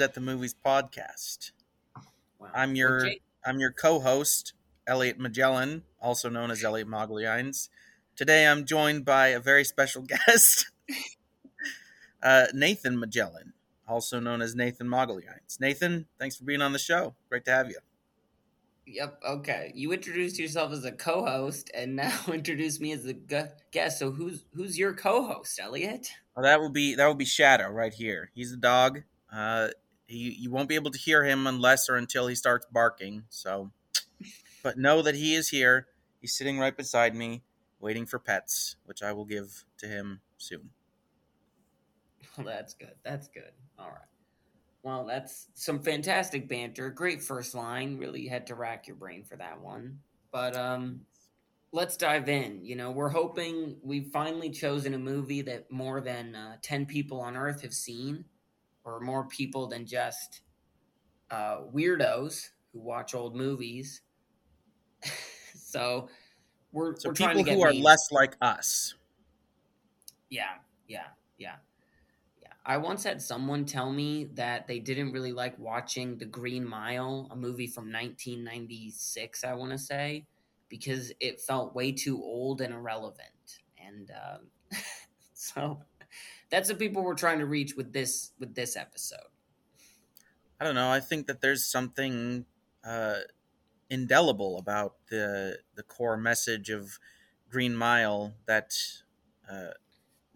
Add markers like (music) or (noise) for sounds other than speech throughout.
To Magellan's at the Movies podcast. Wow. I'm your Okay. I'm your co-host Elliot Magellan, also known as Elliot Mogliines. Today I'm joined by a very special (laughs) guest, uh, Nathan Magellan, also known as Nathan Mogliines. Nathan, thanks for being on the show. Great to have you. Yep. Okay. You introduced yourself as a co-host, and now (laughs) introduce me as the gu- guest. So who's who's your co-host, Elliot? Well, that will be that will be Shadow right here. He's a dog. Uh, he, you won't be able to hear him unless or until he starts barking. So, but know that he is here. He's sitting right beside me, waiting for pets, which I will give to him soon. (laughs) Well, that's good. That's good. All right. Well, that's some fantastic banter. Great first line. Really had to rack your brain for that one. But um, let's dive in. You know, we're hoping we've finally chosen a movie that more than uh, ten people on Earth have seen, or more people than just uh, weirdos who watch old movies. (laughs) so we're So we're people who are less like us. yeah, yeah, yeah, yeah. I once had someone tell me that they didn't really like watching The Green Mile, a movie from 1996, I want to say, because it felt way too old and irrelevant. And um, (laughs) so that's the people we're trying to reach with this with this episode. I don't know. I think that there's something uh, indelible about the the core message of Green Mile that uh,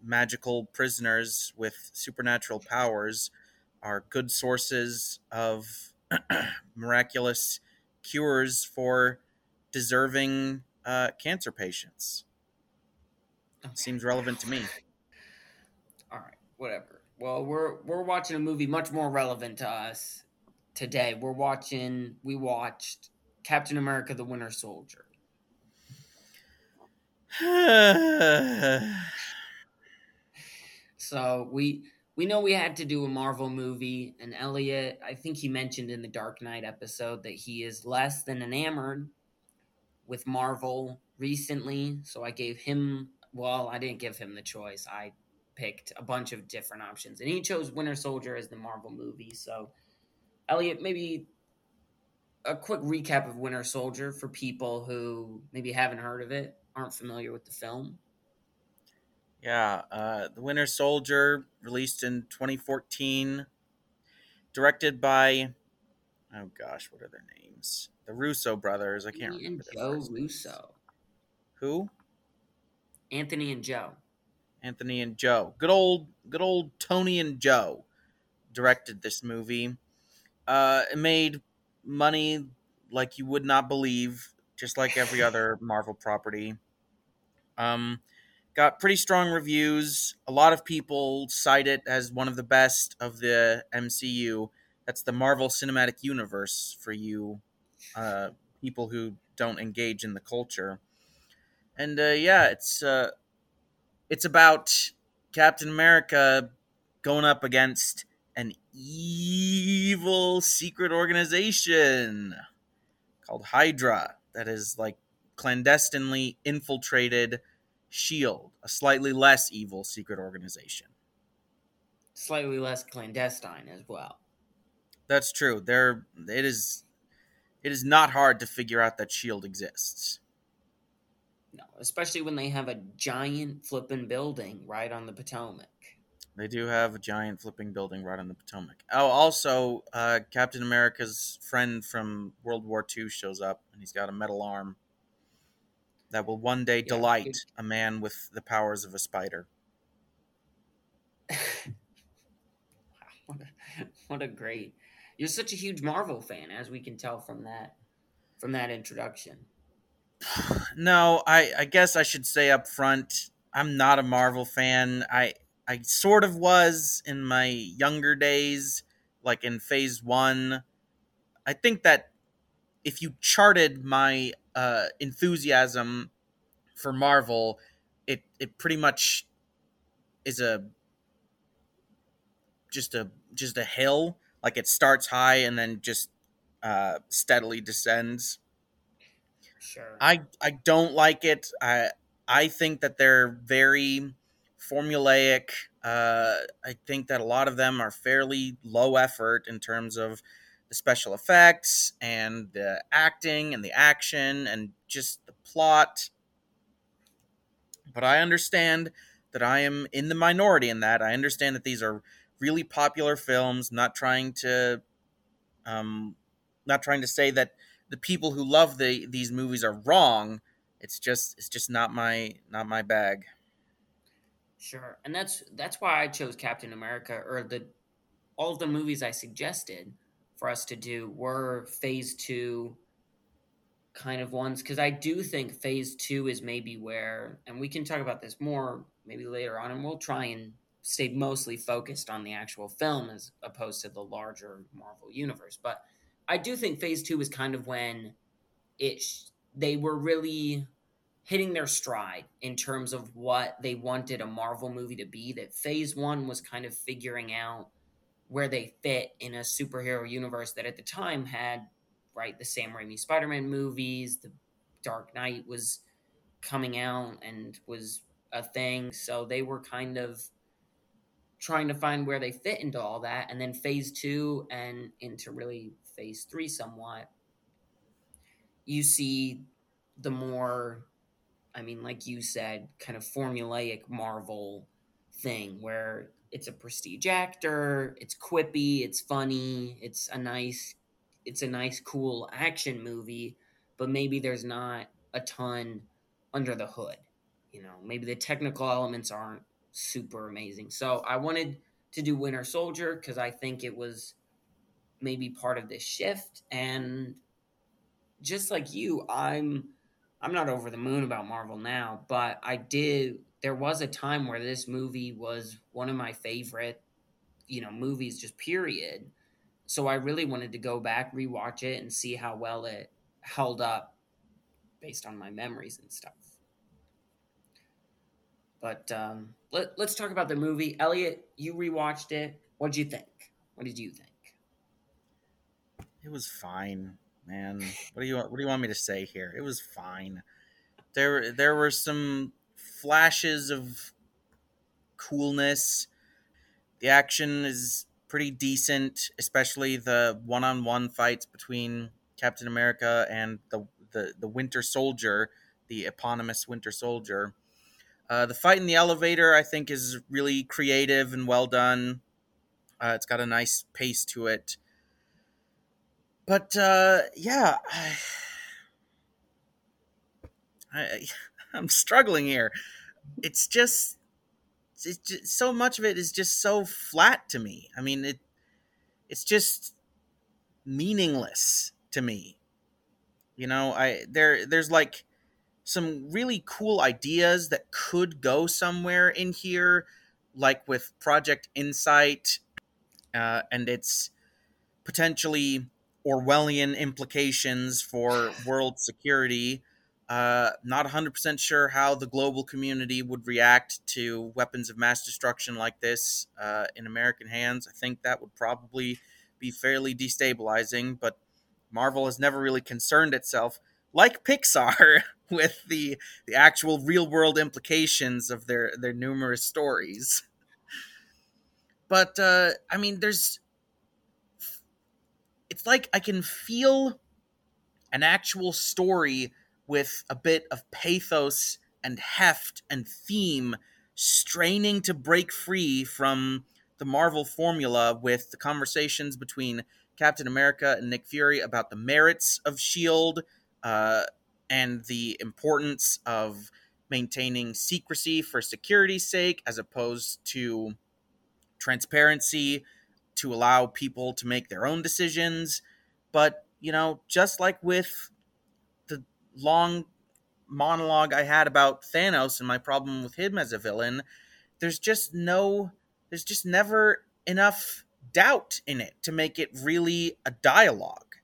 magical prisoners with supernatural powers are good sources of (clears throat) miraculous cures for deserving uh, cancer patients. Seems relevant to me. Whatever. Well, we're we're watching a movie much more relevant to us today. We're watching. We watched Captain America: The Winter Soldier. (sighs) So we we know we had to do a Marvel movie, and Elliot, I think he mentioned in the Dark Knight episode that he is less than enamored with Marvel recently. So I gave him. Well, I didn't give him the choice. I picked a bunch of different options, and he chose Winter Soldier as the Marvel movie. So, Elliot, maybe a quick recap of Winter Soldier for people who maybe haven't heard of it, aren't familiar with the film. Yeah, uh, The Winter Soldier, released in 2014, directed by, oh gosh, what are their names? The Russo brothers. I can't Anthony remember. Joe first names. Russo. Who? Anthony and Joe. Anthony and Joe. Good old, good old Tony and Joe directed this movie. Uh, it made money like you would not believe, just like every other (laughs) Marvel property. Um, got pretty strong reviews. A lot of people cite it as one of the best of the MCU. That's the Marvel Cinematic Universe for you uh, people who don't engage in the culture. And uh, yeah, it's uh, it's about Captain America going up against an evil secret organization called Hydra that is like clandestinely infiltrated Shield, a slightly less evil secret organization. Slightly less clandestine as well. That's true. There it is it is not hard to figure out that Shield exists. No, especially when they have a giant flipping building right on the Potomac. They do have a giant flipping building right on the Potomac. Oh, also, uh, Captain America's friend from World War II shows up, and he's got a metal arm that will one day Yeah, delight it- a man with the powers of a spider. (laughs) what, a, what a great. You're such a huge Marvel fan, as we can tell from that from that introduction. (sighs) No, I I guess I should say up front, I'm not a Marvel fan. I I sort of was in my younger days, like in Phase One. I think that if you charted my uh, enthusiasm for Marvel, it it pretty much is a just a just a hill. Like it starts high and then just uh, steadily descends. Sure. I I don't like it. I I think that they're very formulaic. Uh, I think that a lot of them are fairly low effort in terms of the special effects and the acting and the action and just the plot. But I understand that I am in the minority in that. I understand that these are really popular films. Not trying to, um, not trying to say that the people who love the these movies are wrong. It's just it's just not my not my bag. Sure. And that's that's why I chose Captain America or the all of the movies I suggested for us to do were phase 2 kind of ones cuz I do think phase 2 is maybe where and we can talk about this more maybe later on and we'll try and stay mostly focused on the actual film as opposed to the larger Marvel universe. But I do think phase 2 is kind of when it sh- they were really hitting their stride in terms of what they wanted a Marvel movie to be. That phase one was kind of figuring out where they fit in a superhero universe that at the time had, right, the Sam Raimi Spider Man movies, the Dark Knight was coming out and was a thing. So they were kind of trying to find where they fit into all that. And then phase two and into really phase three somewhat, you see the more I mean, like you said, kind of formulaic Marvel thing where it's a prestige actor, it's quippy, it's funny, it's a nice it's a nice cool action movie, but maybe there's not a ton under the hood. You know, maybe the technical elements aren't super amazing. So I wanted to do Winter Soldier cuz I think it was maybe part of this shift and just like you, I'm I'm not over the moon about Marvel now, but I did. There was a time where this movie was one of my favorite, you know, movies, just period. So I really wanted to go back, rewatch it, and see how well it held up based on my memories and stuff. But um, let, let's talk about the movie. Elliot, you rewatched it. What did you think? What did you think? It was fine man. What do you what do you want me to say here? It was fine. There there were some flashes of coolness. The action is pretty decent, especially the one-on-one fights between Captain America and the the, the Winter Soldier, the eponymous Winter Soldier. Uh, the fight in the elevator, I think, is really creative and well done. Uh, it's got a nice pace to it but uh, yeah, I, (sighs) I (laughs) I'm struggling here. It's just, it's just so much of it is just so flat to me. I mean it it's just meaningless to me. You know, I there there's like some really cool ideas that could go somewhere in here, like with Project Insight, uh, and its potentially Orwellian implications for world security. Uh, not 100% sure how the global community would react to weapons of mass destruction like this uh, in American hands. I think that would probably be fairly destabilizing, but Marvel has never really concerned itself, like Pixar, (laughs) with the, the actual real world implications of their, their numerous stories. But, uh, I mean, there's it's like I can feel an actual story with a bit of pathos and heft and theme straining to break free from the Marvel formula with the conversations between Captain America and Nick Fury about the merits of S.H.I.E.L.D. Uh, and the importance of maintaining secrecy for security's sake as opposed to transparency to allow people to make their own decisions. But, you know, just like with the long monologue I had about Thanos and my problem with him as a villain, there's just no, there's just never enough doubt in it to make it really a dialogue.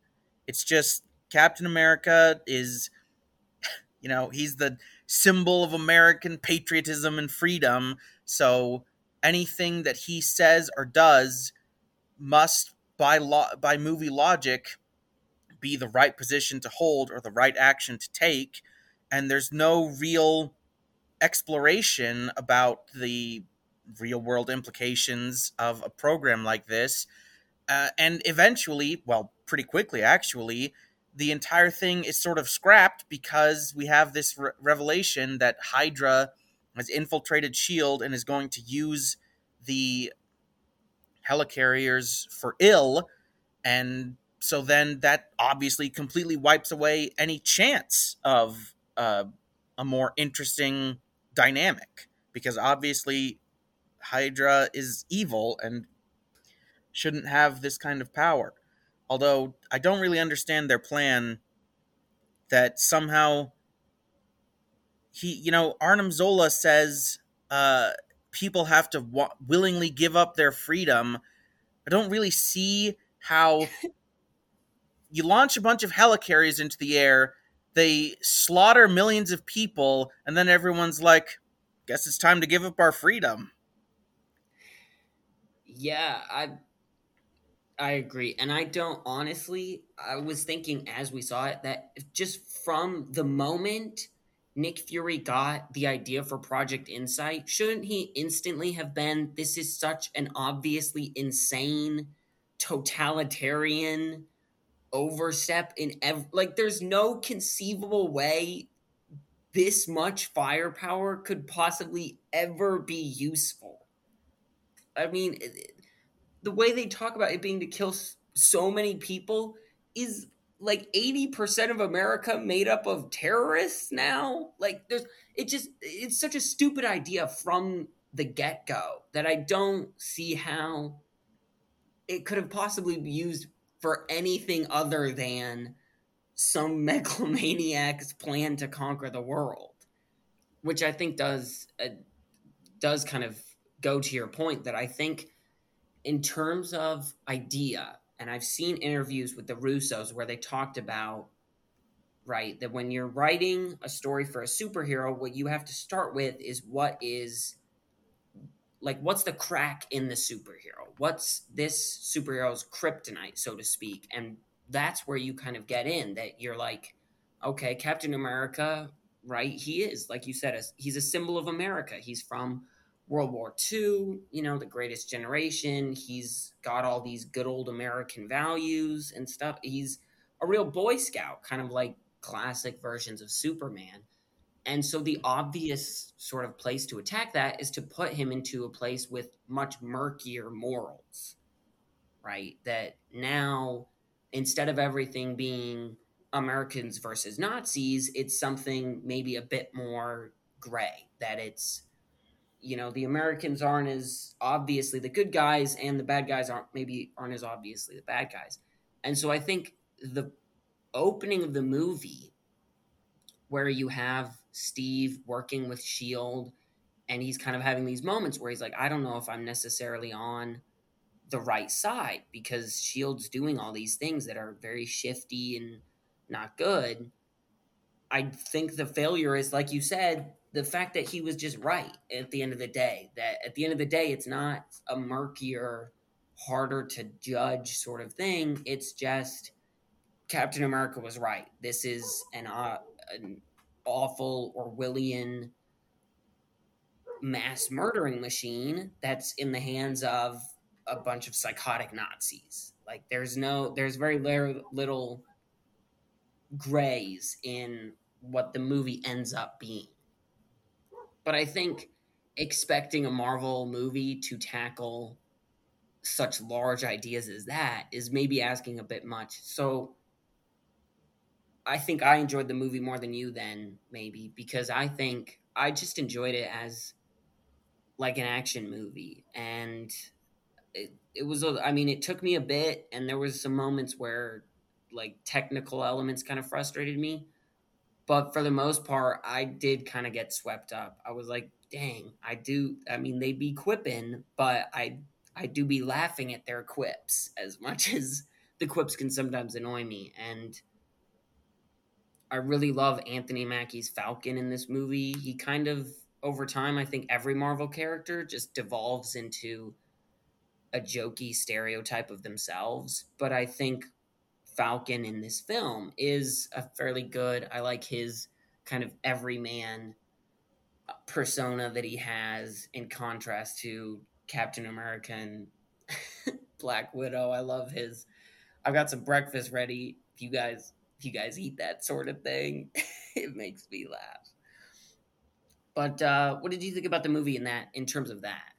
It's just Captain America is, you know, he's the symbol of American patriotism and freedom. So anything that he says or does must, by law, by movie logic, be the right position to hold or the right action to take. And there's no real exploration about the real world implications of a program like this. Uh, and eventually, well, pretty quickly actually, the entire thing is sort of scrapped because we have this re- revelation that Hydra has infiltrated S.H.I.E.L.D. and is going to use the helicarriers for ill. And so then that obviously completely wipes away any chance of uh, a more interesting dynamic because obviously Hydra is evil and shouldn't have this kind of power. Although I don't really understand their plan that somehow he, you know, Arnim Zola says uh, people have to wa- willingly give up their freedom. I don't really see how (laughs) you launch a bunch of helicarriers into the air, they slaughter millions of people, and then everyone's like, guess it's time to give up our freedom. Yeah, I I agree. And I don't honestly, I was thinking as we saw it that just from the moment Nick Fury got the idea for Project Insight, shouldn't he instantly have been this is such an obviously insane totalitarian overstep in ev- like there's no conceivable way this much firepower could possibly ever be useful. I mean, the way they talk about it being to kill so many people is like 80% of America made up of terrorists now. Like there's it just it's such a stupid idea from the get-go that I don't see how it could have possibly been used for anything other than some (laughs) megalomaniac's plan to conquer the world, which I think does uh, does kind of go to your point that I think in terms of idea, and I've seen interviews with the Russos where they talked about right that when you're writing a story for a superhero, what you have to start with is what is like what's the crack in the superhero? What's this superhero's kryptonite, so to speak? And that's where you kind of get in that you're like, okay, Captain America, right? He is, like you said, he's a symbol of America. He's from World War II, you know, the greatest generation. He's got all these good old American values and stuff. He's a real Boy Scout, kind of like classic versions of Superman. And so the obvious sort of place to attack that is to put him into a place with much murkier morals, right? That now, instead of everything being Americans versus Nazis, it's something maybe a bit more gray, that it's, you know, the Americans aren't as obviously the good guys and the bad guys aren't maybe aren't as obviously the bad guys. And so I think the opening of the movie where you have Steve working with Shield and he's kind of having these moments where he's like I don't know if I'm necessarily on the right side because Shield's doing all these things that are very shifty and not good. I think the failure is like you said the fact that he was just right at the end of the day that at the end of the day it's not a murkier harder to judge sort of thing. It's just captain america was right. This is an, uh, an awful orwellian mass murdering machine that's in the hands of a bunch of psychotic nazis. Like there's no there's very little grays in what the movie ends up being but I think expecting a Marvel movie to tackle such large ideas as that is maybe asking a bit much. So I think I enjoyed the movie more than you then maybe because I think I just enjoyed it as like an action movie and it, it was I mean it took me a bit and there was some moments where like technical elements kind of frustrated me But for the most part, I did kind of get swept up. I was like, dang, I do. I mean, they be quipping, but I I do be laughing at their quips as much (laughs) as the quips can sometimes annoy me. And I really love Anthony Mackie's Falcon in this movie. He kind of over time, I think every Marvel character just devolves into a jokey stereotype of themselves. But I think Falcon in this film is a fairly good. I like his kind of everyman persona that he has in contrast to Captain America and (laughs) Black Widow. I love his. I've got some breakfast ready. If you guys, if you guys eat that sort of thing, (laughs) it makes me laugh. But uh, what did you think about the movie in that, in terms of that?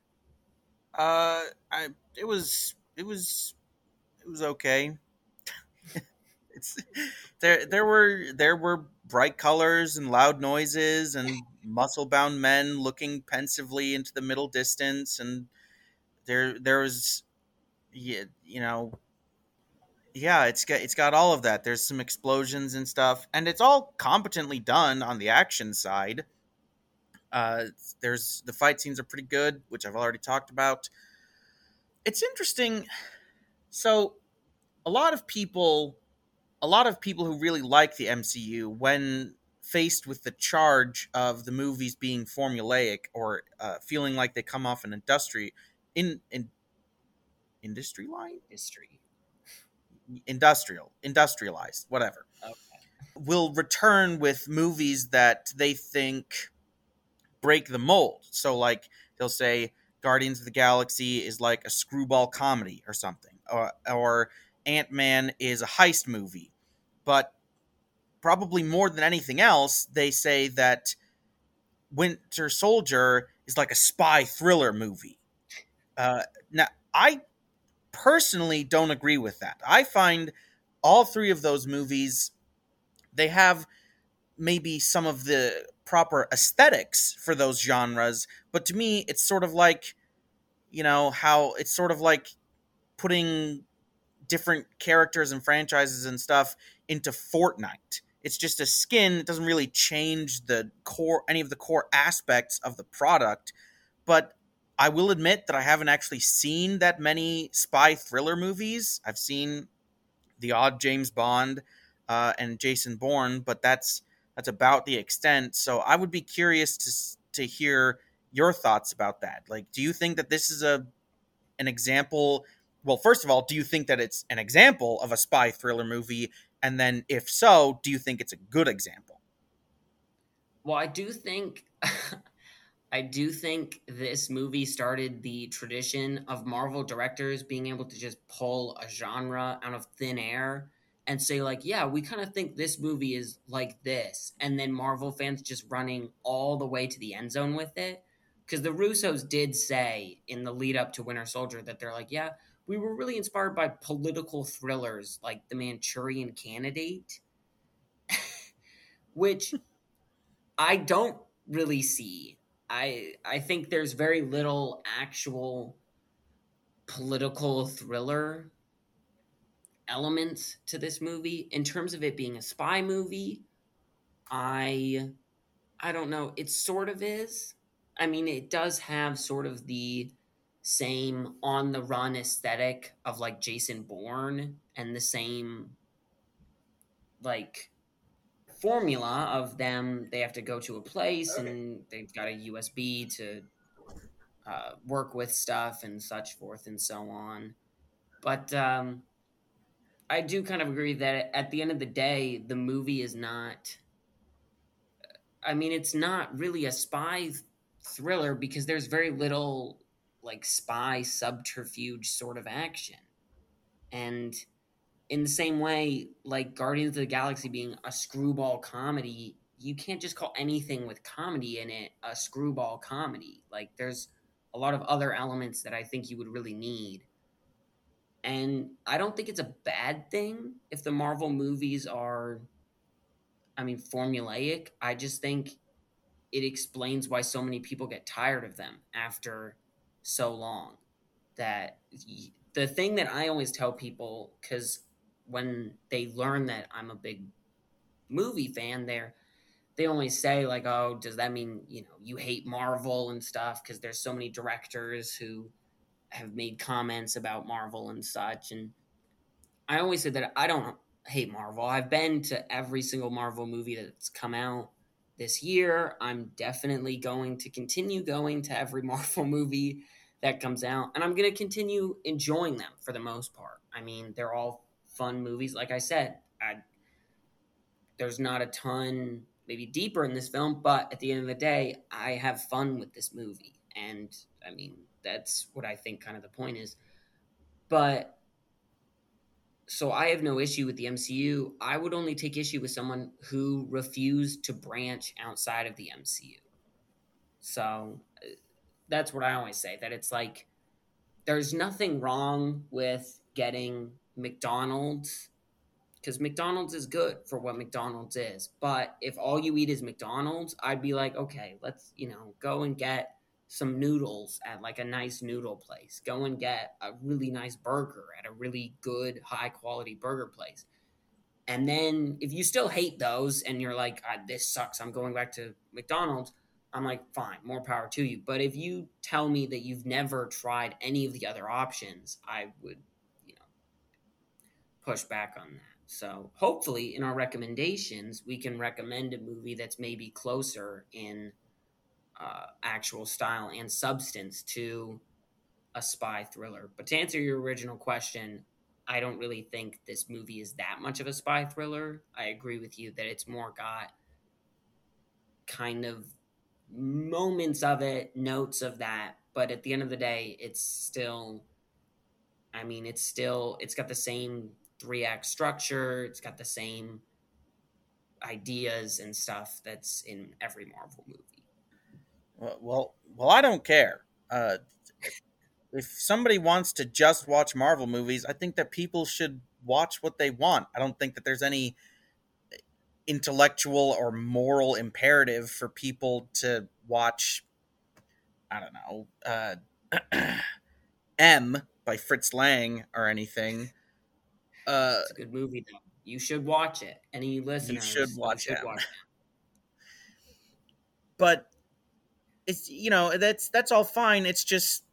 Uh, I it was it was it was okay. It's (laughs) there there were there were bright colors and loud noises and muscle bound men looking pensively into the middle distance and there there was you, you know yeah it's got it's got all of that. There's some explosions and stuff and it's all competently done on the action side. Uh there's the fight scenes are pretty good which i've already talked about. It's interesting. So a lot of people a lot of people who really like the mcu when faced with the charge of the movies being formulaic or uh, feeling like they come off an industry in in industry line History. industrial industrialized whatever Okay. will return with movies that they think break the mold so like they'll say guardians of the galaxy is like a screwball comedy or something or, or ant-man is a heist movie but probably more than anything else they say that winter soldier is like a spy thriller movie uh, now i personally don't agree with that. I find all three of those movies they have maybe some of the proper aesthetics for those genres, but to me it's sort of like you know how it's sort of like putting different characters and franchises and stuff into Fortnite. It's just a skin, it doesn't really change the core any of the core aspects of the product, but I will admit that I haven't actually seen that many spy thriller movies. I've seen the odd James Bond uh, and Jason Bourne, but that's that's about the extent. So I would be curious to to hear your thoughts about that. Like, do you think that this is a an example? Well, first of all, do you think that it's an example of a spy thriller movie? And then, if so, do you think it's a good example? Well, I do think (laughs) I do think this movie started the tradition of Marvel directors being able to just pull a genre out of thin air and say like, yeah, we kind of think this movie is like this, and then Marvel fans just running all the way to the end zone with it. Because the Russos did say in the lead up to Winter Soldier that they're like, yeah, we were really inspired by political thrillers like The Manchurian Candidate, (laughs) which (laughs) I don't really see I I think there's very little actual political thriller elements to this movie in terms of it being a spy movie. I I don't know, it sort of is. I mean, it does have sort of the same on the run aesthetic of like Jason Bourne and the same like formula of them they have to go to a place okay. and they've got a usb to uh, work with stuff and such forth and so on but um, i do kind of agree that at the end of the day the movie is not i mean it's not really a spy thriller because there's very little like spy subterfuge sort of action and in the same way, like Guardians of the Galaxy being a screwball comedy, you can't just call anything with comedy in it a screwball comedy. Like there's a lot of other elements that I think you would really need. And I don't think it's a bad thing if the Marvel movies are I mean formulaic. I just think it explains why so many people get tired of them after so long. That the thing that I always tell people cuz when they learn that I'm a big movie fan, they're they always say like, "Oh, does that mean you know you hate Marvel and stuff?" Because there's so many directors who have made comments about Marvel and such. And I always say that I don't hate Marvel. I've been to every single Marvel movie that's come out this year. I'm definitely going to continue going to every (laughs) Marvel movie that comes out, and I'm going to continue enjoying them for the most part. I mean, they're all fun movies. Like I said, I, there's not a ton maybe deeper in this film, but at the end of the day, I have fun with this movie. And I mean, that's what I think kind of the point is. But so I have no issue with the MCU. I would only take issue with someone who refused to branch outside of the MCU. So uh, that's what I always say that it's like there's nothing wrong with getting McDonald's because McDonald's is good for what McDonald's is. But if all you eat is McDonald's, I'd be like, okay, let's, you know, go and get some noodles at like a nice noodle place. Go and get a really nice burger at a really good, high quality burger place. And then if you still hate those and you're like, ah, this sucks, I'm going back to McDonald's, I'm like, fine, more power to you. But if you tell me that you've never tried any of the other options, I would, you know, push back on that. So hopefully, in our recommendations, we can recommend a movie that's maybe closer in uh, actual style and substance to a spy thriller. But to answer your original question, I don't really think this movie is that much of a spy thriller. I agree with you that it's more got kind of moments of it, notes of that, but at the end of the day, it's still I mean, it's still it's got the same three act structure. It's got the same ideas and stuff that's in every Marvel movie. Well, well, I don't care. Uh, if somebody wants to just watch Marvel movies, I think that people should watch what they want. I don't think that there's any intellectual or moral imperative for people to watch. I don't know, uh, (clears throat) M by Fritz Lang or anything. Uh, it's a good movie, though. You should watch it. Any listeners, you should watch, you should it. watch it. (laughs) but it's you know that's that's all fine. It's just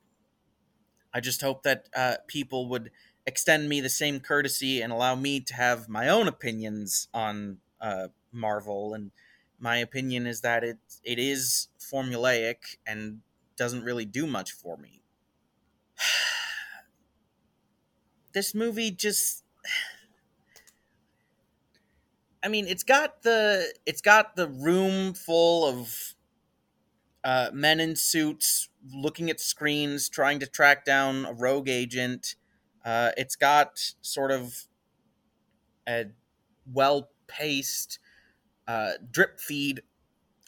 I just hope that uh, people would extend me the same courtesy and allow me to have my own opinions on uh, Marvel. And my opinion is that it it is formulaic and doesn't really do much for me. (sighs) this movie just (sighs) I mean, it's got the it's got the room full of uh, men in suits looking at screens, trying to track down a rogue agent. Uh, it's got sort of a well paced uh, drip feed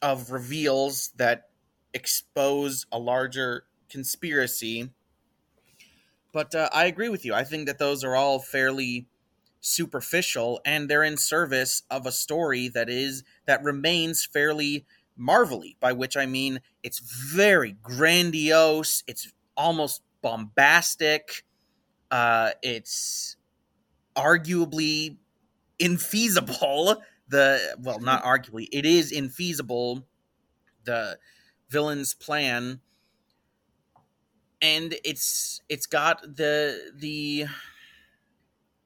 of reveals that expose a larger conspiracy. But uh, I agree with you. I think that those are all fairly superficial and they're in service of a story that is that remains fairly marvelly by which i mean it's very grandiose it's almost bombastic uh it's arguably infeasible (laughs) the well not (laughs) arguably it is infeasible the villain's plan and it's it's got the the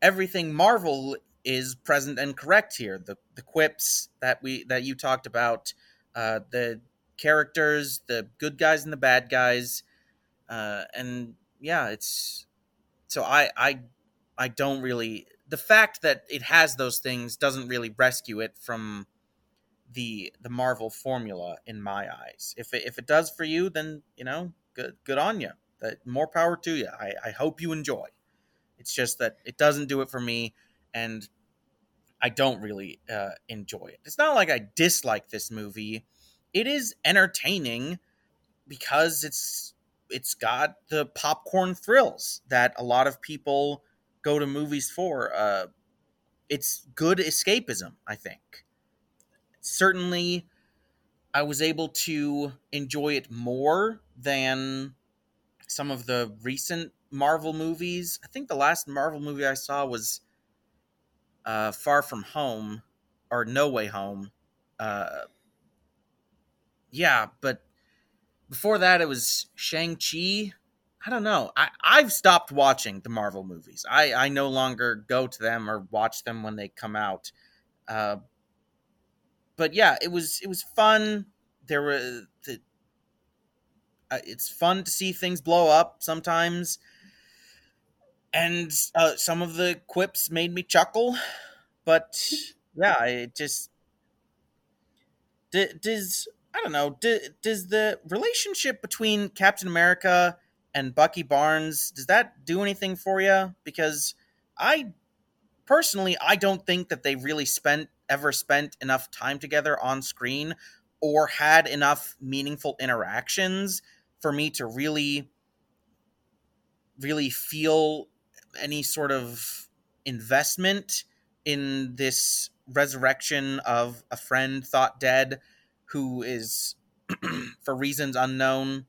everything Marvel is present and correct here. The the quips that we that you talked about, uh, the characters, the good guys and the bad guys, uh, and yeah, it's so I I I don't really the fact that it has those things doesn't really rescue it from the the Marvel formula in my eyes. If it, if it does for you, then you know, good good on you. That more power to you. I, I hope you enjoy. It's just that it doesn't do it for me, and I don't really uh, enjoy it. It's not like I dislike this movie. It is entertaining because it's it's got the popcorn thrills that a lot of people go to movies for. Uh, it's good escapism, I think. Certainly, I was able to enjoy it more than some of the recent Marvel movies. I think the last Marvel movie I saw was uh, Far From Home or No Way Home. Uh, yeah, but before that it was Shang Chi. I don't know. I I've stopped watching the Marvel movies. I I no longer go to them or watch them when they come out. Uh, but yeah, it was it was fun. There were the, uh, it's fun to see things blow up sometimes, and uh, some of the quips made me chuckle. But yeah, it just d- does I don't know. D- does the relationship between Captain America and Bucky Barnes does that do anything for you? Because I personally I don't think that they really spent ever spent enough time together on screen or had enough meaningful interactions for me to really really feel any sort of investment in this resurrection of a friend thought dead who is (clears throat) for reasons unknown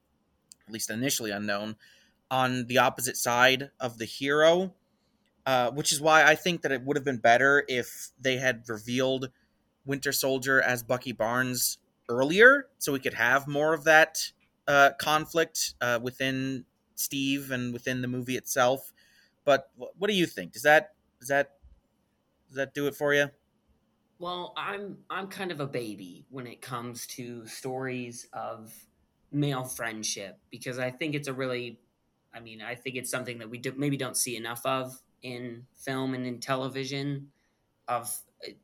at least initially unknown on the opposite side of the hero uh, which is why I think that it would have been better if they had revealed Winter Soldier as Bucky Barnes earlier, so we could have more of that uh, conflict uh, within Steve and within the movie itself. But what do you think? Does that does that does that do it for you? Well, I'm I'm kind of a baby when it comes to stories of male friendship because I think it's a really I mean, I think it's something that we do, maybe don't see enough of in film and in television of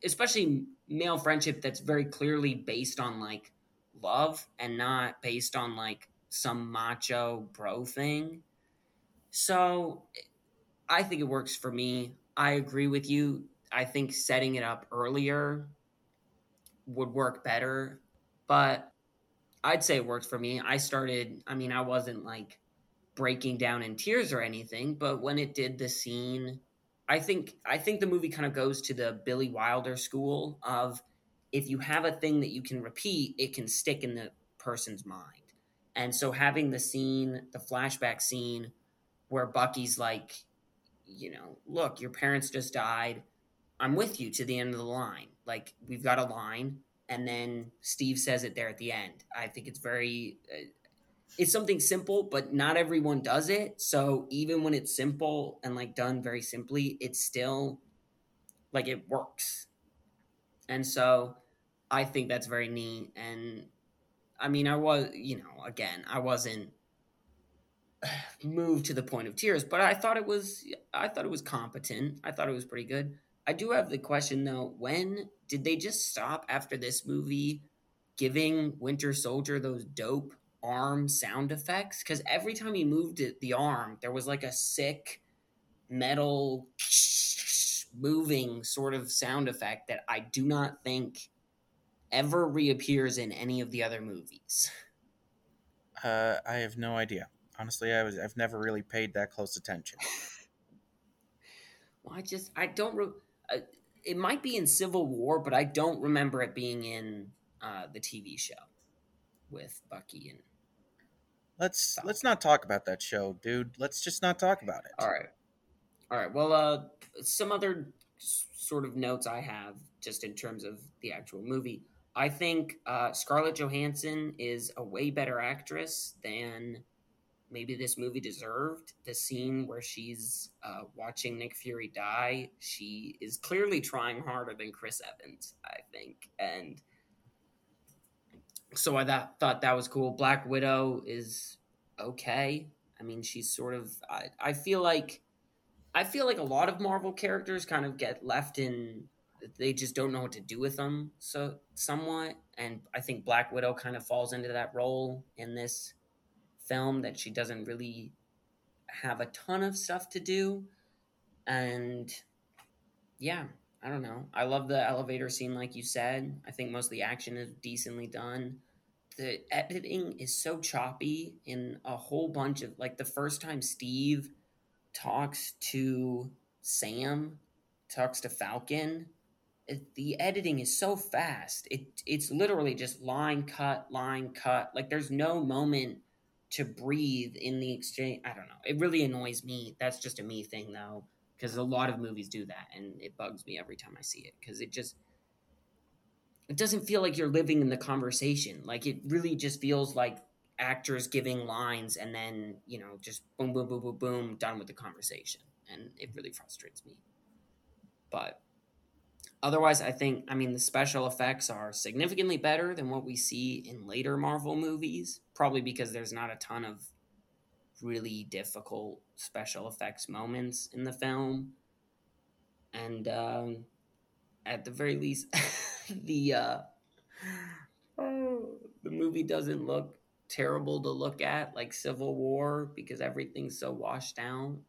especially male friendship that's very clearly based on like love and not based on like some macho bro thing. So I think it works for me. I agree with you. I think setting it up earlier would work better, but I'd say it worked for me. I started, I mean, I wasn't like breaking down in tears or anything, but when it did the scene, I think I think the movie kind of goes to the Billy Wilder school of if you have a thing that you can repeat, it can stick in the person's mind. And so having the scene, the flashback scene where Bucky's like, you know, look, your parents just died. I'm with you to the end of the line. Like we've got a line and then Steve says it there at the end. I think it's very uh, it's something simple, but not everyone does it. So even when it's simple and like done very simply, it's still like it works. And so I think that's very neat. And I mean, I was, you know, again, I wasn't moved to the point of tears, but I thought it was, I thought it was competent. I thought it was pretty good. I do have the question though, when did they just stop after this movie giving Winter Soldier those dope arm sound effects because every time he moved it, the arm, there was like a sick metal moving sort of sound effect that I do not think ever reappears in any of the other movies. Uh, I have no idea. Honestly, I was I've never really paid that close attention. (laughs) well, I just I don't. Re- uh, it might be in Civil War, but I don't remember it being in uh, the TV show with Bucky and Let's let's not talk about that show, dude. Let's just not talk about it. All right. All right. Well, uh some other sort of notes I have just in terms of the actual movie. I think uh, Scarlett Johansson is a way better actress than maybe this movie deserved. The scene where she's uh, watching Nick Fury die, she is clearly trying harder than Chris Evans, I think. And so I thought that was cool. Black Widow is okay. I mean, she's sort of. I, I feel like, I feel like a lot of Marvel characters kind of get left in. They just don't know what to do with them, so somewhat. And I think Black Widow kind of falls into that role in this film that she doesn't really have a ton of stuff to do, and yeah, I don't know. I love the elevator scene, like you said. I think most of the action is decently done. The editing is so choppy in a whole bunch of like the first time Steve talks to Sam, talks to Falcon. It, the editing is so fast. It it's literally just line cut, line cut. Like there's no moment to breathe in the exchange. I don't know. It really annoys me. That's just a me thing though because a lot of movies do that and it bugs me every time i see it because it just it doesn't feel like you're living in the conversation. Like it really just feels like actors giving lines and then you know just boom boom boom boom boom done with the conversation and it really frustrates me but otherwise i think i mean the special effects are significantly better than what we see in later marvel movies probably because there's not a ton of really difficult special effects moments in the film and um, at the very least (laughs) the uh, (sighs) the movie doesn't look terrible to look at, like Civil War, because everything's so washed down.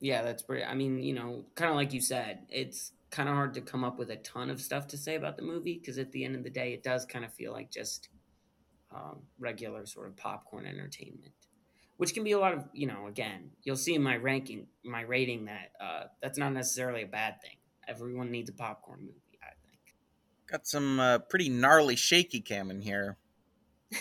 Yeah, that's pretty. I mean, you know, kind of like you said, it's kind of hard to come up with a ton of stuff to say about the movie because at the end of the day, it does kind of feel like just um, regular sort of popcorn entertainment, which can be a lot of, you know, again, you'll see in my ranking, my rating that uh, that's not necessarily a bad thing. Everyone needs a popcorn movie, I think. Got some uh, pretty gnarly shaky cam in here. (laughs)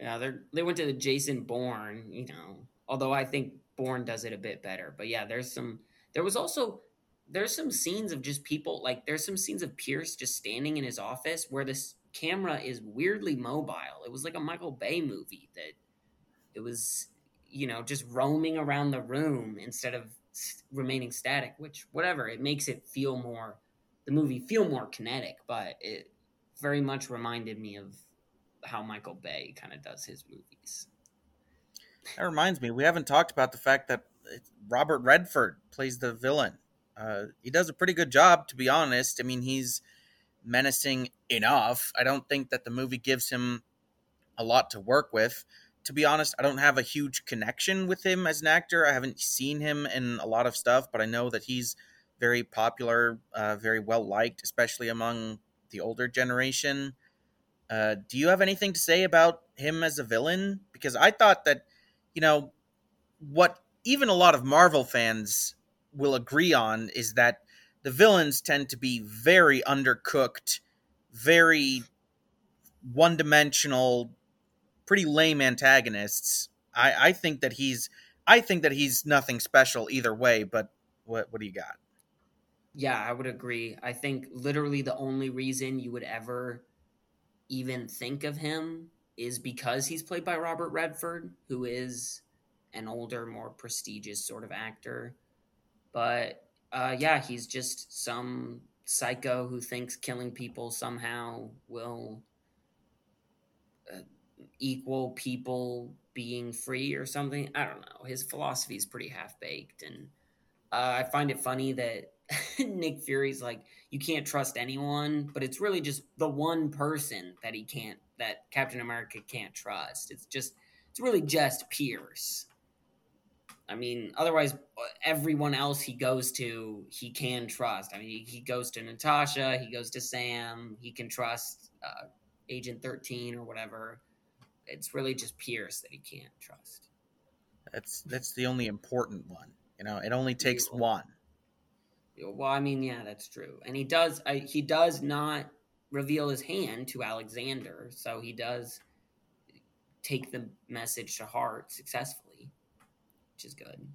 Yeah, they they went to the Jason Bourne, you know. Although I think Bourne does it a bit better. But yeah, there's some. There was also there's some scenes of just people like there's some scenes of Pierce just standing in his office where this camera is weirdly mobile. It was like a Michael Bay movie that it was you know just roaming around the room instead of remaining static. Which whatever it makes it feel more the movie feel more kinetic, but it very much reminded me of how Michael Bay kind of does his movies. That reminds me, we haven't talked about the fact that eh, Robert Redford plays the villain. Uh, he does a pretty good job, to be honest. I mean, he's menacing enough. I don't think that the movie gives him a lot to work with. To be honest, I don't have a huge connection with him as an actor. I haven't seen him in a lot of stuff, but I know that he's very popular, uh, very well liked, especially among the older generation. Uh, do you have anything to say about him as a villain? Because I thought that, you know, what even a lot of Marvel fans will agree on is that the villains tend to be very undercooked, very one dimensional, pretty lame antagonists. I, I think that he's I think that he's nothing special either way, but what what do you got? Yeah, I would agree. I think literally the only reason you would ever even think of him is because he's played by Robert Redford, who is an older, more prestigious sort of actor. But uh, yeah, he's just some psycho who thinks killing people somehow will uh, equal people being free or something. I don't know. His philosophy is pretty half baked, and uh, I find it funny that (laughs) Nick Fury's like, you can't trust anyone, but it's really just the one person that he can't, that Captain America can't trust. It's just, it's really just Pierce. I mean, otherwise, everyone else he goes to, he can trust. I mean, he, he goes to Natasha, he goes to Sam, he can trust uh, Agent 13 or whatever. It's really just Pierce that he can't trust. That's that's the only important one. You know, it only takes one. Well, I mean, yeah, that's true, and he does. I, he does not reveal his hand to Alexander, so he does take the message to heart successfully, which is good.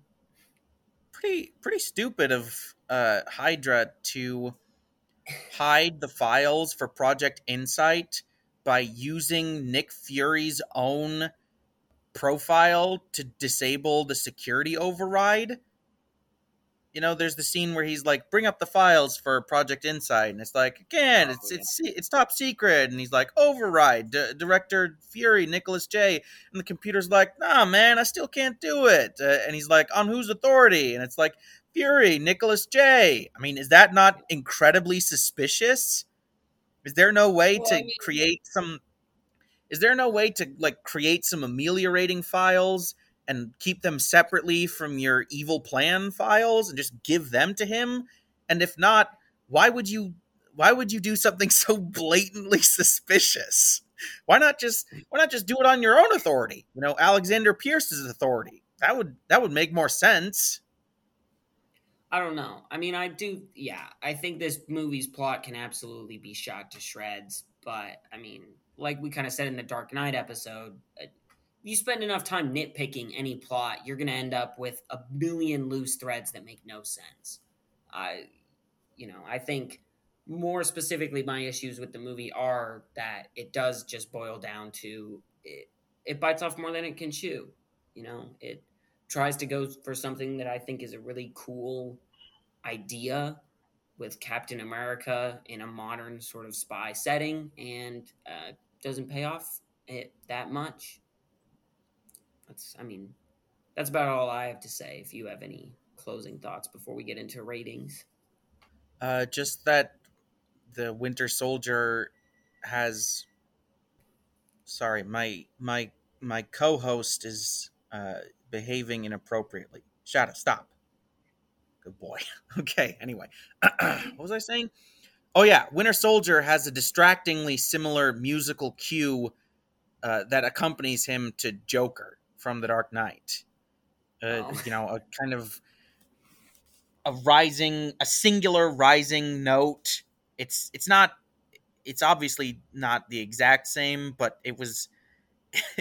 Pretty, pretty stupid of uh, Hydra to hide the files for Project Insight by using Nick Fury's own profile to disable the security override you know, there's the scene where he's like, "Bring up the files for Project Insight," and it's like, again, it's oh, it's it's top secret, and he's like, "Override, D- Director Fury, Nicholas J," and the computer's like, "Nah, man, I still can't do it," uh, and he's like, "On whose authority?" And it's like, "Fury, Nicholas J." I mean, is that not incredibly suspicious? Is there no way well, to I mean, create some? Is there no way to like create some ameliorating files? And keep them separately from your evil plan files and just give them to him? And if not, why would you why would you do something (laughs) so blatantly suspicious? Why not just why not just do it on your own authority? You know, Alexander Pierce's authority. That would that would make more sense. I don't know. I mean, I do. Yeah, I think this movie's plot can absolutely be shot to shreds. But I mean, like we kind of said in the Dark Knight episode, uh, you spend enough time nitpicking any plot, you're going to end up with a million loose threads that make no sense. I, you know, I think more specifically, my issues with the movie are that it does just boil down to it, it bites off more than it can chew. You know, it tries to go for something that I think is a really cool idea with Captain America in a modern sort of spy setting and uh, doesn't pay off it that much. That's, I mean, that's about all I have to say. If you have any closing thoughts before we get into ratings, uh, just that the Winter Soldier has. Sorry, my my my co-host is uh, behaving inappropriately. Shadow, stop. Good boy. (laughs) okay. Anyway, (clears throat) what was I saying? Oh yeah, Winter Soldier has a distractingly similar musical cue uh, that accompanies him to Joker from The Dark Knight. Uh, oh. You know, a kind of a rising, a singular rising note. It's it's not. It's obviously not the exact same, but it was. (laughs)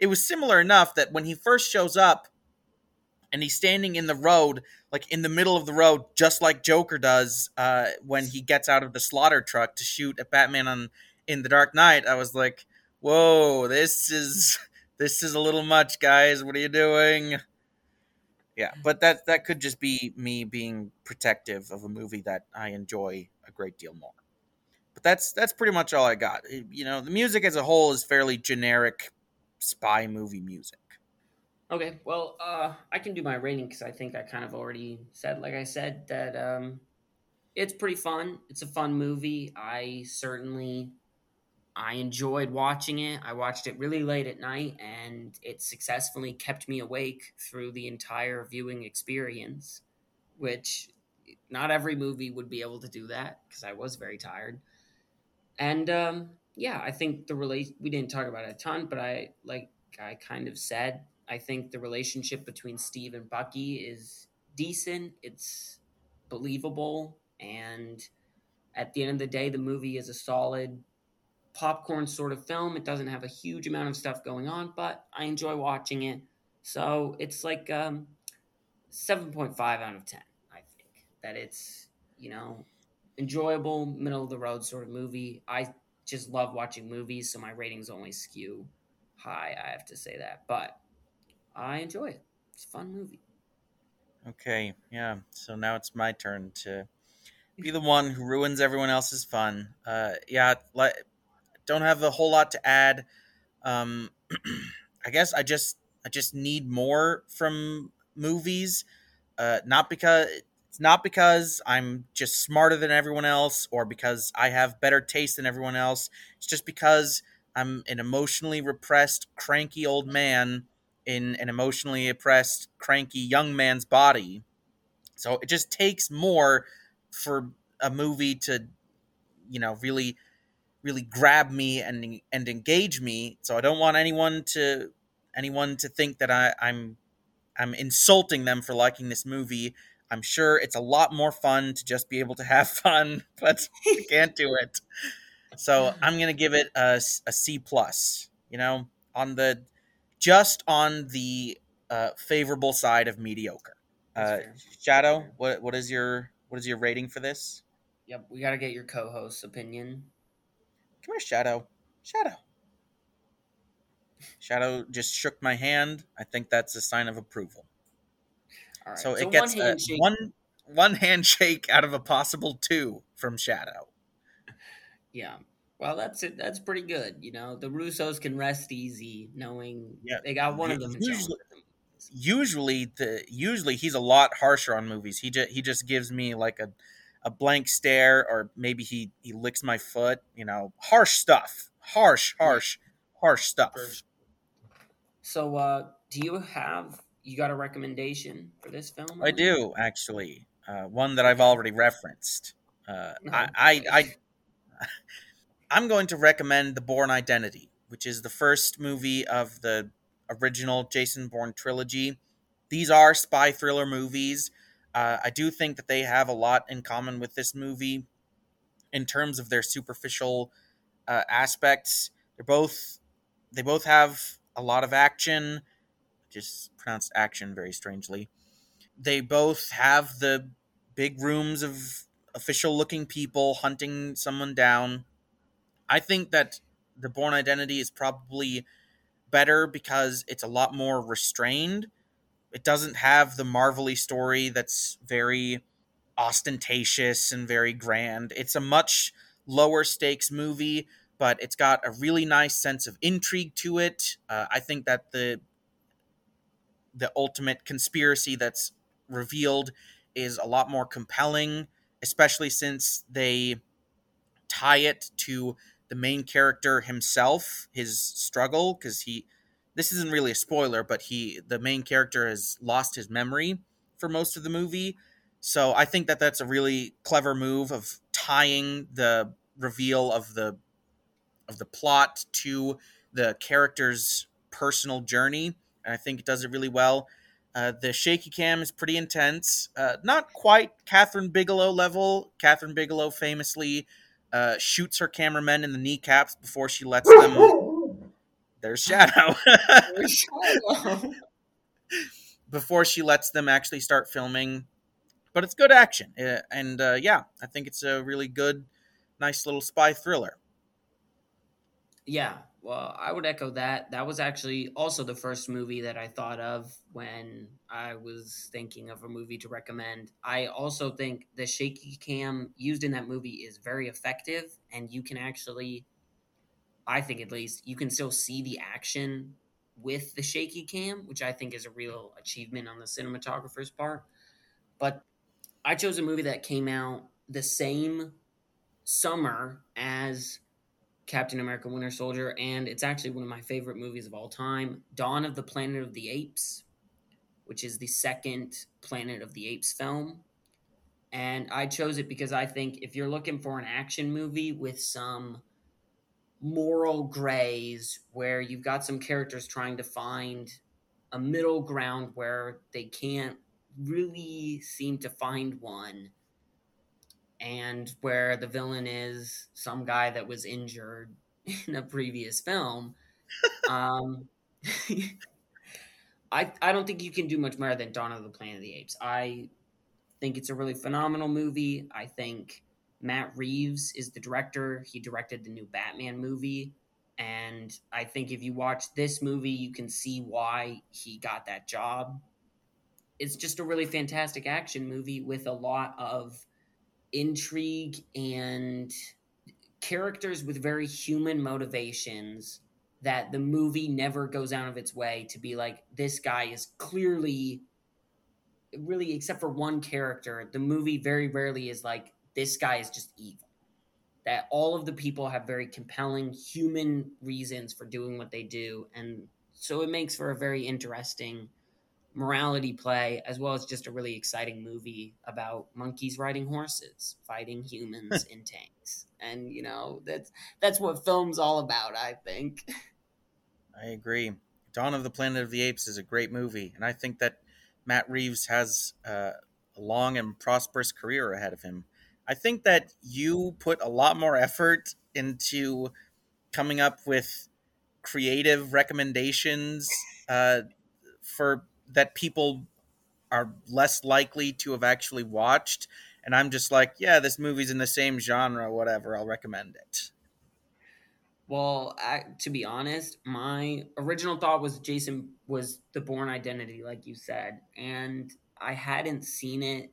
it was similar enough that when he first shows up, and he's standing in the road, like in the middle of the road, just like Joker does uh, when he gets out of the slaughter truck to shoot at Batman on in the Dark Knight. I was like, "Whoa, this is this is a little much, guys. What are you doing?" Yeah, but that that could just be me being protective of a movie that I enjoy a great deal more. But that's that's pretty much all I got. You know, the music as a whole is fairly generic spy movie music. Okay, well, uh, I can do my rating because I think I kind of already said, like I said, that um, it's pretty fun. It's a fun movie. I certainly I enjoyed watching it. I watched it really late at night, and it successfully kept me awake through the entire viewing experience, which not every movie would be able to do that because I was very tired. And um, yeah, I think the relate we didn't talk about it a ton, but I like I kind of said I think the relationship between Steve and Bucky is decent. It's believable. And at the end of the day, the movie is a solid popcorn sort of film. It doesn't have a huge amount of stuff going on, but I enjoy watching it. So it's like um, 7.5 out of 10, I think. That it's, you know, enjoyable, middle of the road sort of movie. I just love watching movies, so my ratings only skew high, I have to say that. But I enjoy it. It's a fun movie. Okay, yeah. So now it's my turn to be the one who ruins everyone else's fun. Uh, yeah, let, don't have a whole lot to add. Um, (clears throat) I guess I just I just need more from movies. Uh, not because it's not because I'm just smarter than everyone else or because I have better taste than everyone else. It's just because I'm an emotionally repressed, cranky old man in an emotionally oppressed, cranky young man's body. So it just takes more for a movie to, you know, really, really grab me and and engage me. So I don't want anyone to anyone to think that I, I'm I'm insulting them for liking this movie. I'm sure it's a lot more fun to just be able to have (laughs) fun, but I can't do it. So I'm gonna give it a, a C plus. You know, on the just on the uh, favorable side of mediocre. Uh, Shadow, what what is your what is your rating for this? Yep, we got to get your co-host's opinion. Come here, Shadow. Shadow. Shadow just shook my hand. I think that's a sign of approval. All right. So, so it gets one handshake. one one handshake out of a possible two from Shadow. (laughs) Yeah. Well, that's it. That's pretty good. You know, the Russos can rest easy knowing yeah. they got one usually, of them. Usually, usually, the usually he's a lot harsher on movies. He just he just gives me like a a blank stare, or maybe he he licks my foot. You know, harsh stuff. Harsh, harsh, harsh stuff. So, uh, do you have you got a recommendation for this film? I do actually. Uh, one that I've already referenced. Uh, I, I, I (laughs) I'm going to recommend The Bourne Identity, which is the first movie of the original Jason Bourne trilogy. These are spy thriller movies. Uh, I do think that they have a lot in common with this movie in terms of their superficial uh, aspects. They're both they both have a lot of action, just pronounced action very strangely. They both have the big rooms of official looking people hunting someone down. I think that the Bourne Identity is probably better because it's a lot more restrained. It doesn't have the marvelly story that's very ostentatious and very grand. It's a much lower stakes movie, but it's got a really nice sense of intrigue to it. Uh, I think that the the ultimate conspiracy that's revealed is a lot more compelling, especially since they tie it to the main character himself, his struggle, because he this isn't really a spoiler, but he the main character has lost his memory for most of the movie. So I think that that's a really clever move of tying the reveal of the of the plot to the character's personal journey, and I think it does it really well. Uh, the shaky cam is pretty intense. Uh, not quite Kathryn Bigelow level. Kathryn Bigelow famously uh, shoots her cameramen in the kneecaps before she lets them. (laughs) There's Shadow. (laughs) before she lets them actually start filming. But it's good action. Uh, and uh, yeah, I think it's a really good, nice little spy thriller. Yeah, well, I would echo that. That was actually also the first movie that I thought of when I was thinking of a movie to recommend. I also think the shaky cam used in that movie is very effective, and you can actually, I think at least, you can still see the action with the shaky cam, which I think is a real achievement on the cinematographer's part. But I chose a movie that came out the same summer as Captain America Winter Soldier, and it's actually one of my favorite movies of all time Dawn of the Planet of the Apes, which is the second Planet of the Apes film. And I chose it because I think if you're looking for an action movie with some moral grays where you've got some characters trying to find a middle ground where they can't really seem to find one and where the villain is some guy that was injured (laughs) in a previous film (laughs) um (laughs) I, I don't think you can do much better than Dawn of the Planet of the Apes. I think it's a really phenomenal movie. I think Matt Reeves is the director. He directed the new Batman movie. And I think if you watch this movie, you can see why he got that job. It's just a really fantastic action movie with a lot of intrigue and characters with very human motivations that the movie never goes out of its way to be like this guy is clearly really except for one character the movie very rarely is like this guy is just evil. That all of the people have very compelling human reasons for doing what they do. And so it makes for a very interesting morality play, as well as just a really exciting movie about monkeys riding horses, fighting humans (laughs) in tanks. And, you know, that's that's what film's all about, I think. I agree. Dawn of the Planet of the Apes is a great movie, and I think that Matt Reeves has uh, a long and prosperous career ahead of him. I think that you put a lot more effort into coming up with creative recommendations uh, for that people are less likely to have actually watched. And I'm just like, yeah, this movie's in the same genre, whatever. I'll recommend it. Well, I, to be honest, my original thought was Jason was the Bourne Identity, like you said, and I hadn't seen it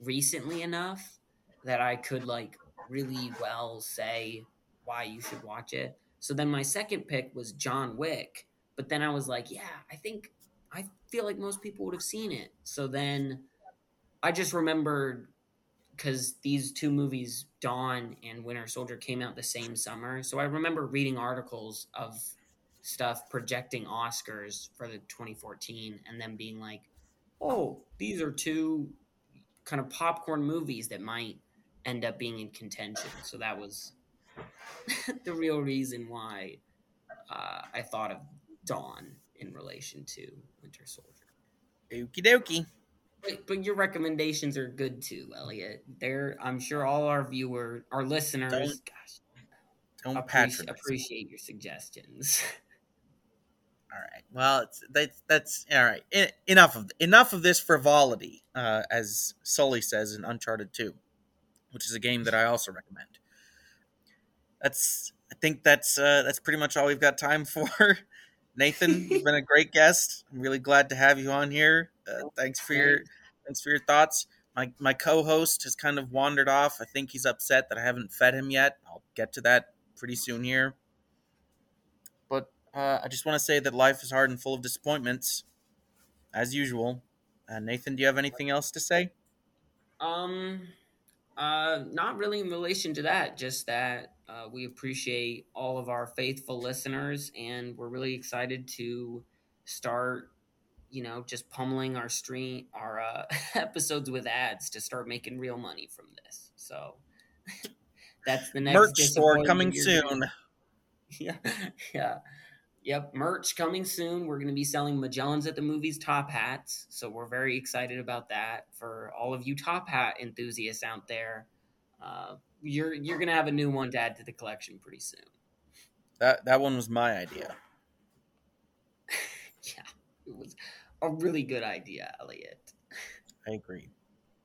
recently enough that I could like really well say why you should watch it. So then my second pick was John Wick, but then I was like, yeah, I think I feel like most people would have seen it. So then I just remembered because these two movies, Dawn and Winter Soldier, came out the same summer. So I remember reading articles of stuff projecting Oscars for the 2014 and then being like, oh, these are two kind of popcorn movies that might end up being in contention. So that was (laughs) the real reason why uh, I thought of Dawn in relation to Winter Soldier. Okie dokie. But, but your recommendations are good too, Elliot. They're I'm sure all our viewer, our listeners, don't, gosh, don't appreciate, appreciate your suggestions. (laughs) All right. Well, it's, that's that's all right. enough of enough of this frivolity, uh, as Sully says in Uncharted Two. Which is a game that I also recommend. That's I think that's uh, that's pretty much all we've got time for. (laughs) Nathan, you've been a great guest. I'm really glad to have you on here. Uh, thanks for your thanks for your thoughts. My my co-host has kind of wandered off. I think he's upset that I haven't fed him yet. I'll get to that pretty soon here. But uh, I just want to say that life is hard and full of disappointments, as usual. Uh, Nathan, do you have anything else to say? Um, uh, not really in relation to that. Just that uh, we appreciate all of our faithful listeners, and we're really excited to start. You know, just pummeling our stream, our uh, (laughs) episodes with ads to start making real money from this. So (laughs) that's the next merch store coming soon. Doing. (laughs) Yeah, yeah. Yep, merch coming soon. We're going to be selling Magellan's at the movies top hats, so we're very excited about that for all of you top hat enthusiasts out there. Uh, you're you're going to have a new one to add to the collection pretty soon. That that one was my idea. (laughs) yeah, it was a really good idea, Elliot. I agree.